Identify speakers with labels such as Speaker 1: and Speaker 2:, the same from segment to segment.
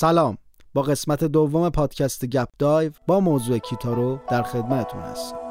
Speaker 1: سلام. با قسمت دوم پادکست گپ دایو با موضوع کیتارو در خدمتتون هستم.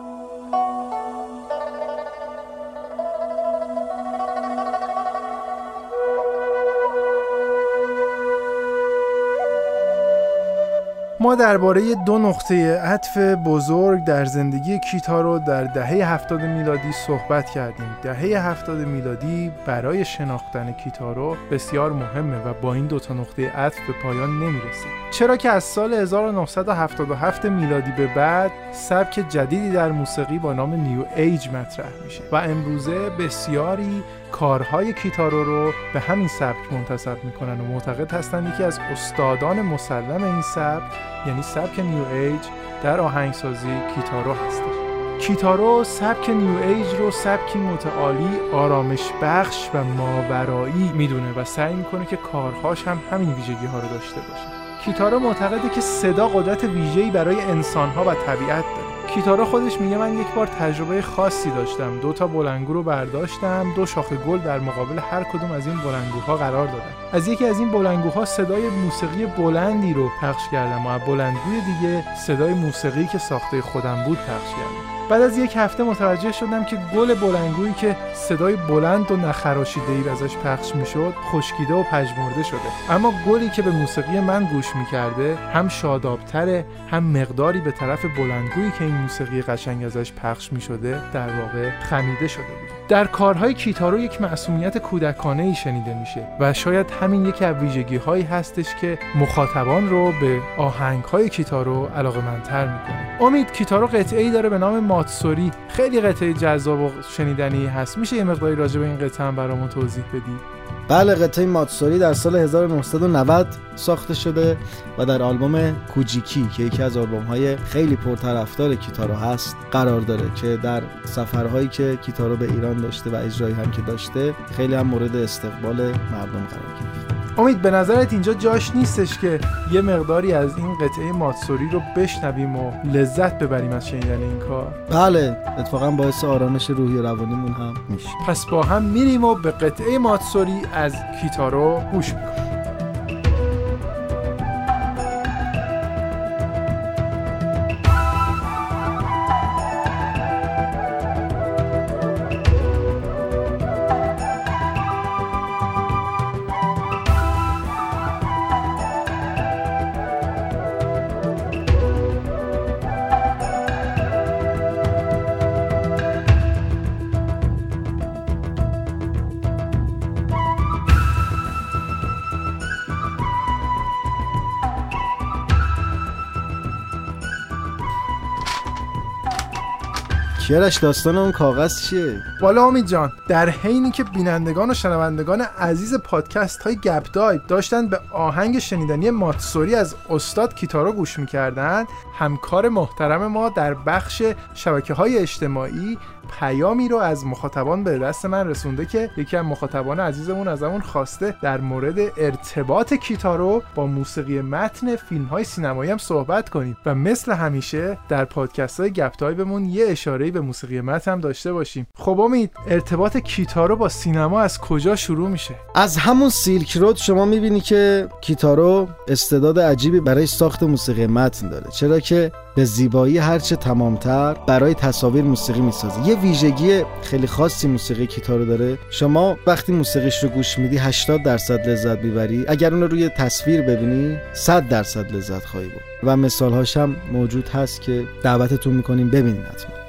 Speaker 2: ما درباره دو نقطه عطف بزرگ در زندگی کیتارو در دهه هفتاد میلادی صحبت کردیم. دهه هفتاد میلادی برای شناختن کیتارو بسیار مهمه و با این دو تا نقطه عطف به پایان نمی‌رسه چرا که از سال 1977 میلادی به بعد سبک جدیدی در موسیقی با نام New Age مطرح میشه و امروزه بسیاری کارهای کیتارو رو به همین سبک منتسب می‌کنن و معتقد هستند یکی از استادان مسلم این سبک یعنی سبک New Age در آهنگسازی کیتارو هستش. کیتارو سبک New Age رو سبکی متعالی آرامش بخش و ماورایی می‌دونه و سعی می‌کنه که کارهاش هم همین ویژگی ها رو داشته باشه. کیتارو معتقده که صدا قدرت ویژه‌ای برای انسانها و طبیعت داره. کیتارو خودش میگه من یک بار تجربه خاصی داشتم. دو تا بلنگو رو برداشتم. دو شاخه گل در مقابل هر کدوم از این بلنگوها قرار دادم از یکی از این بلنگوها صدای موسیقی بلندی رو پخش کردم و بلنگوی دیگه صدای موسیقی که ساخته خودم بود پخش کردم. بعد از یک هفته متوجه شدم که گل بلنگویی که صدای بلند و نخراشیده ای ازش پخش می‌شد خشکیده و پژمرده شده. اما گلی که به موسیقی من گوش می‌کرده هم شادابتره هم مقداری به طرف بلندگویی که این موسیقی قشنگ ازش پخش می‌شده در واقع خمیده شده بود. در کارهای کیتارو یک معصومیت کودکانه ای شنیده میشه و شاید همین یکی از ویژگی هایی هستش که مخاطبان رو به آهنگ های کیتارو علاقه منتر می‌کنه. امید کیتارو قطعه ای داره به نام ماتسوری خیلی قطعه جذاب و شنیدنی هست. میشه یه مقداری راجع به این قطعه هم برامون توضیح بدی؟
Speaker 1: بله قطعه ماتسوری در سال 1990 ساخته شده و در آلبوم کوجیکی که یکی از آلبوم های خیلی پرطرفدار کیتارو هست قرار داره که در سفرهایی که کیتارو به ایران داشته و اجرایی هم که داشته خیلی هم مورد استقبال مردم قرار گرفته.
Speaker 2: امید به نظرت اینجا جاش نیستش که یه مقداری از این قطعه ماتسوری رو بشنویم و لذت ببریم از شنیدن این کار؟
Speaker 1: بله اتفاقا باعث آرامش روحی و روانیمون هم میشه.
Speaker 2: پس با هم میریم و به قطعه ماتسوری از کیتارو گوش می‌کنیم.
Speaker 1: کیارش داستان اون کاغذ چیه؟
Speaker 2: والا امید جان در حینی که بینندگان و شنوندگان عزیز پادکست های گپ دایب داشتن به آهنگ شنیدنی ماتسوری از استاد کیتارو گوش می‌کردن همکار محترم ما در بخش شبکه های اجتماعی پیامی رو از مخاطبان به دست من رسونده که یکی از مخاطبان عزیزمون ازمون خواسته در مورد ارتباط کیتارو با موسیقی متن فیلم های سینمایی هم صحبت کنیم و مثل همیشه در پادکست های گپ بمون یه اشاره به موسیقی متن هم داشته باشیم. خب امید ارتباط کیتارو با سینما از کجا شروع میشه؟
Speaker 1: از همون سیلک رود شما می‌بینی که کیتارو استعداد عجیبی برای ساخت موسیقی متن داره. چرا که به زیبایی هرچه تمامتر برای تصاویر موسیقی می‌سازه. یه ویژگی خیلی خاصی موسیقی کیتارو داره. شما وقتی موسیقیش رو گوش میدی 80 درصد لذت می‌بری. اگر اون رو روی تصویر ببینی 100 درصد لذت خواهی بود و مثال هم موجود هست که دعوتتون می‌کنیم ببینید حتما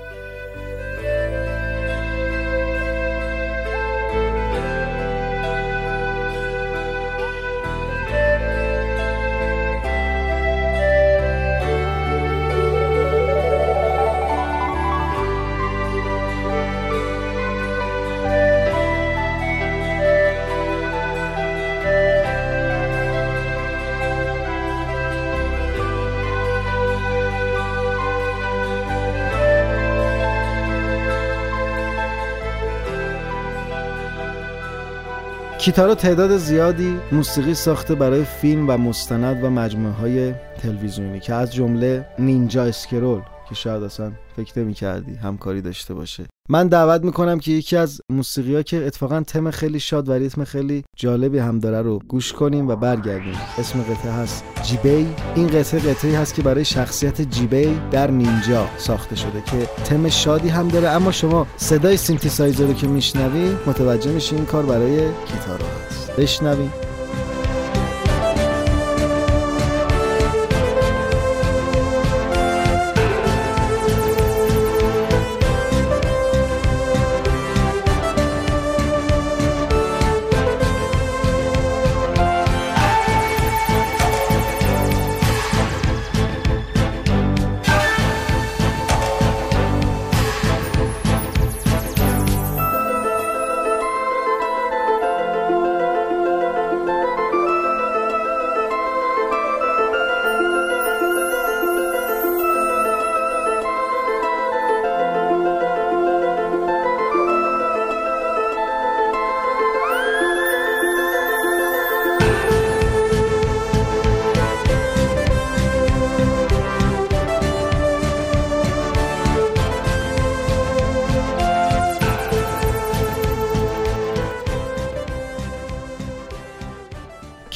Speaker 1: کیتارو تعداد زیادی موسیقی ساخته برای فیلم و مستند و مجموعه های تلویزیونی که از جمله Ninja Scroll. که شاید اصلا فکر نمی کردی همکاری داشته باشه. من دعوت می‌کنم که یکی از موسیقی ها که اتفاقا تم خیلی شاد و ریتم خیلی جالبی هم داره رو گوش کنیم و برگردیم. اسم قطعه هست جیبی. این قطعه قطعه هست که برای شخصیت جیبی در نینجا ساخته شده که تم شادی هم داره. اما شما صدای سینتیسایزر رو که میشنوی متوجه میشی این کار برای کیتارو هست. بشنویم.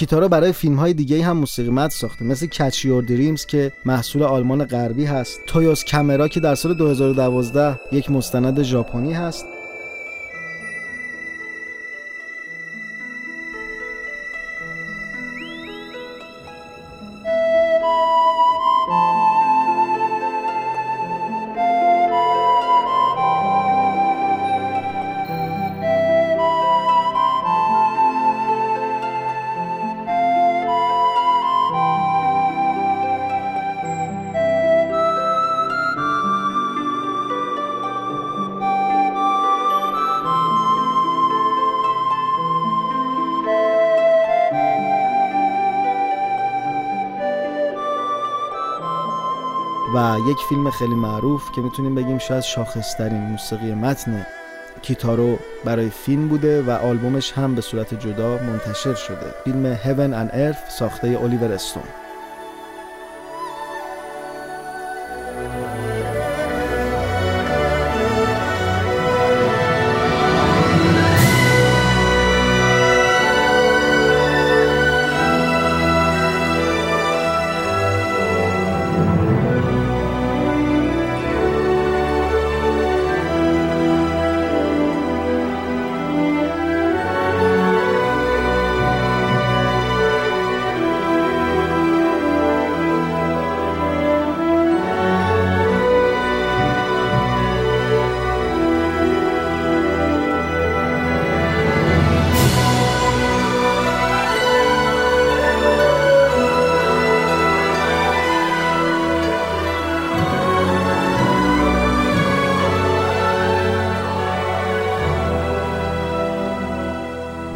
Speaker 1: کیتارا برای فیلم های دیگه هم موسیقی مد ساخته. مثل کچ یور دریمز که محصول آلمان غربی هست. تویوس کامرا که در سال 2012 یک مستند ژاپنی هست. و یک فیلم خیلی معروف که می‌تونیم بگیم شاید شاخصترین موسیقی متن کیتارو برای فیلم بوده و آلبومش هم به صورت جدا منتشر شده. فیلم Heaven and Earth ساخته الیور استون.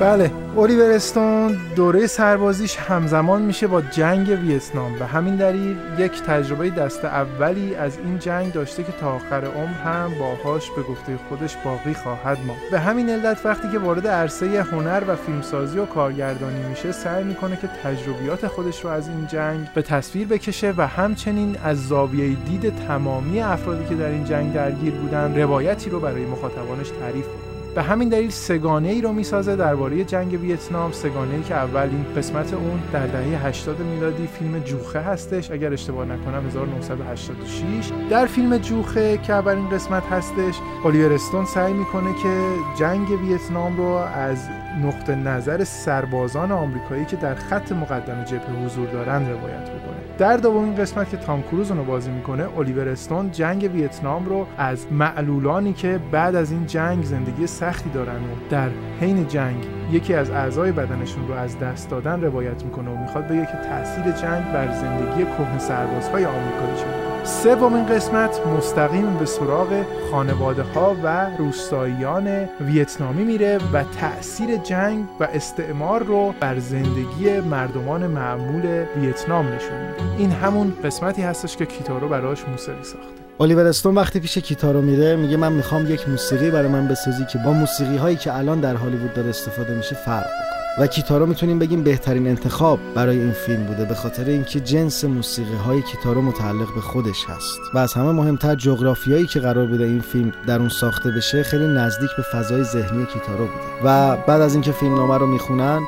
Speaker 2: بله اولیور استون دوره سربازیش همزمان میشه با جنگ ویتنام به همین دلیل یک تجربه دست اولی از این جنگ داشته که تا آخر عمر هم باهاش به گفته خودش باقی خواهد ماند. به همین علت وقتی که وارد عرصه هنر و فیلمسازی و کارگردانی میشه سعی می‌کنه که تجربیات خودش رو از این جنگ به تصویر بکشه و همچنین از زاویه دید تمامی افرادی که در این جنگ درگیر بودن روایتی رو برای مخاطبانش تعریف کنه. به همین دلیل سگانه ای رو می‌سازه درباره جنگ ویتنام سگانه ای که اولین قسمت اون در دهه 80 میلادی فیلم جوخه هستش اگر اشتباه نکنم 1986 در فیلم جوخه که اولین قسمت هستش الیور استون سعی می‌کنه که جنگ ویتنام رو از نقطه نظر سربازان آمریکایی که در خط مقدم جبهه حضور دارند روایت بکنه در دومین قسمت که تام کروز رو بازی می‌کنه الیور استون جنگ ویتنام رو از معلولانی که بعد از این جنگ زندگی سختی دارن و در حین جنگ یکی از اعضای بدنشون رو از دست دادن روایت می‌کنه و می‌خواد بگه که تاثیر جنگ بر زندگی کهن سربازهای آمریکایی چه سومین قسمت مستقیم به سراغ خانواده ها و روستاییان ویتنامی میره و تاثیر جنگ و استعمار رو بر زندگی مردمان معمول ویتنام نشون میده. این همون قسمتی هستش که کیتارو براش موسیقی ساخته.
Speaker 1: الیور استون وقتی پیش کیتارو میره میگه من می‌خوام یک موسیقی برای من بسازی که با موسیقی هایی که الان در هالیوود داره استفاده میشه فرق بکنه. و کیتارو می‌تونیم بگیم بهترین انتخاب برای این فیلم بوده به خاطر اینکه جنس موسیقی های کیتارو متعلق به خودش هست. و از همه مهمتر جغرافیایی که قرار بوده این فیلم در اون ساخته بشه خیلی نزدیک به فضای ذهنی کیتارو بوده. و بعد از اینکه فیلم نامه رو می‌خونن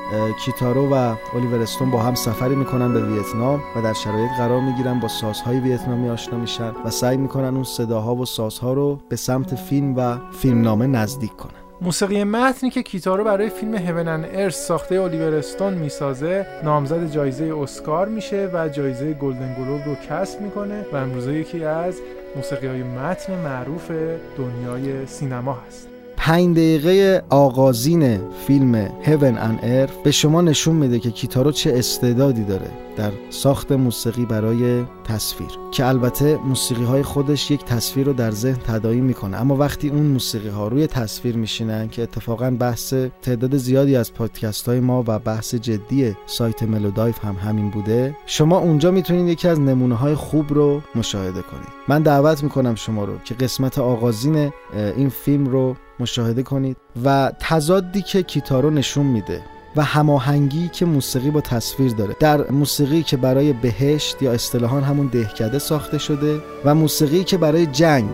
Speaker 1: کیتارو و الیور استون با هم سفری می‌کنن به ویتنام و در شرایط قرار می‌گیرن با سازهای ویتنامی آشنا میشن و سعی می‌کنن اون صداها و سازها رو به سمت فیلم و فیلمنامه نزدیک کنن.
Speaker 2: موسیقی متنی که کیتارو برای فیلم هیون ارث ساخته الیور استون می‌سازه نامزد جایزه اسکار میشه و جایزه گلدن گلوب رو کسب می‌کنه و امروزه یکی از موسیقی های متن معروف دنیای سینما هست.
Speaker 1: پنج دقیقه آغازین فیلم Heaven and Earth به شما نشون میده که کیتارو چه استعدادی داره در ساخت موسیقی برای تصویر که البته موسیقی های خودش یک تصویر رو در ذهن تداعی می‌کنه. اما وقتی اون موسیقی ها روی تصویر میشینن که اتفاقا بحث تعداد زیادی از پادکست های ما و بحث جدی سایت ملودایف هم همین بوده شما اونجا می‌تونید یکی از نمونه های خوب رو مشاهده کنید. من دعوت می‌کنم شما رو که قسمت آغازین این فیلم رو مشاهده کنید و تضادی که کیتارو نشون میده و هماهنگی که موسیقی با تصویر داره. در موسیقی که برای بهشت یا اصطلاحا همون دهکده ساخته شده و موسیقی که برای جنگ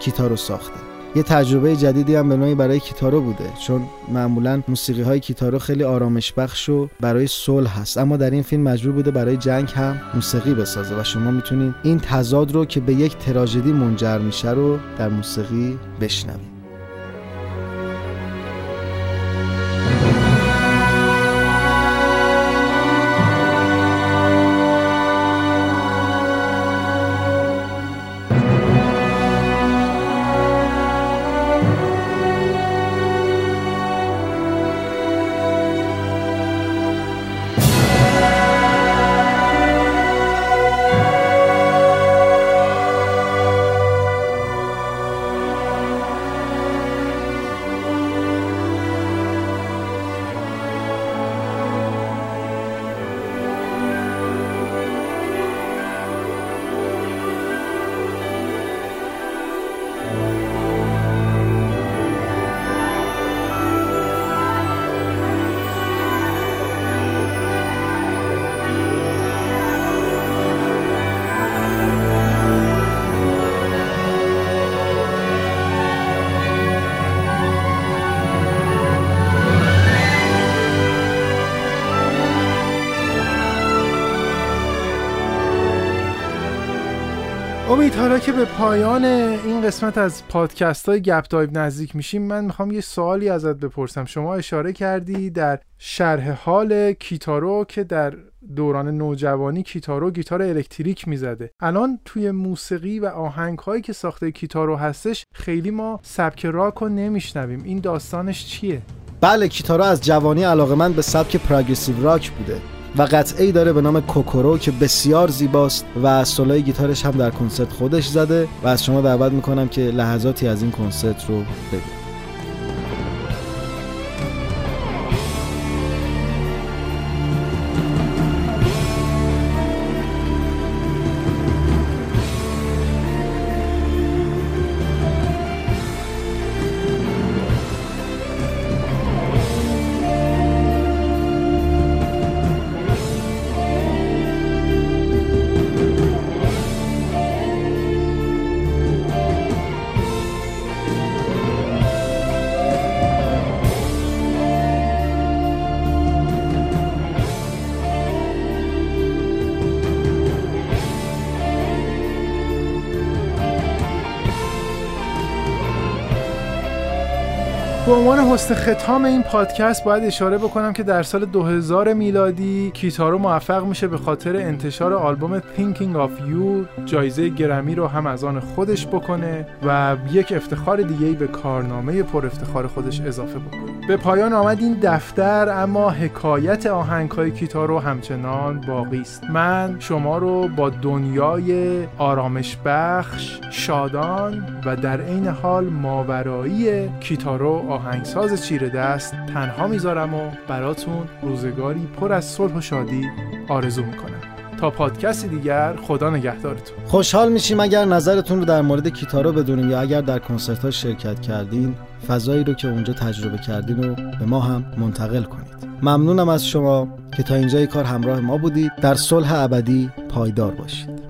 Speaker 1: کیتارو ساخته. یه تجربه جدیدی هم به نوعی برای کیتارو بوده چون معمولا موسیقی های کیتارو خیلی آرامش بخش و برای صلح هست. اما در این فیلم مجبور بوده برای جنگ هم موسیقی بسازه و شما می‌تونید این تضاد رو که به یک تراژدی منجر میشه رو در موسیقی بشنوید.
Speaker 2: امید حالا که به پایان این قسمت از پادکست های گپ دایو نزدیک میشیم من می‌خوام یه سوالی ازت بپرسم. شما اشاره کردی در شرح حال کیتارو که در دوران نوجوانی کیتارو گیتار الکتریک می‌زده. الان توی موسیقی و آهنگ هایی که ساخته کیتارو هستش خیلی ما سبک راک رو نمیشنویم. این داستانش چیه؟
Speaker 1: بله کیتارو از جوانی علاقه‌مند به سبک progressive rock بوده. و قطعه ای داره به نام کوکورو که بسیار زیباست و سولای گیتارش هم در کنسرت خودش زده و از شما دعوت می‌کنم که لحظاتی از این کنسرت رو ببینید.
Speaker 2: به عنوان حسن ختام این پادکست باید اشاره بکنم که در سال 2000 میلادی کیتارو موفق میشه به خاطر انتشار آلبوم Thinking of You جایزه گرمی رو هم از آن خودش بکنه و یک افتخار دیگه به کارنامه پر افتخار خودش اضافه بکنه. به پایان آمد این دفتر اما حکایت آهنگ های کیتارو همچنان باقی است. من شما رو با دنیای آرامش بخش شادان و در عین حال ماورایی کیتارو آهنگساز چیره دست تنها می‌ذارم و براتون روزگاری پر از صلح و شادی آرزو می‌کنم. تا پادکست دیگر خدا نگهدارتون.
Speaker 1: خوشحال میشیم اگر نظرتون رو در مورد کیتارو بدونیم یا اگر در کنسرت ها شرکت کردین فضایی رو که اونجا تجربه کردین رو به ما هم منتقل کنید. ممنونم از شما که تا اینجای کار همراه ما بودید. در صلح ابدی پایدار باشید.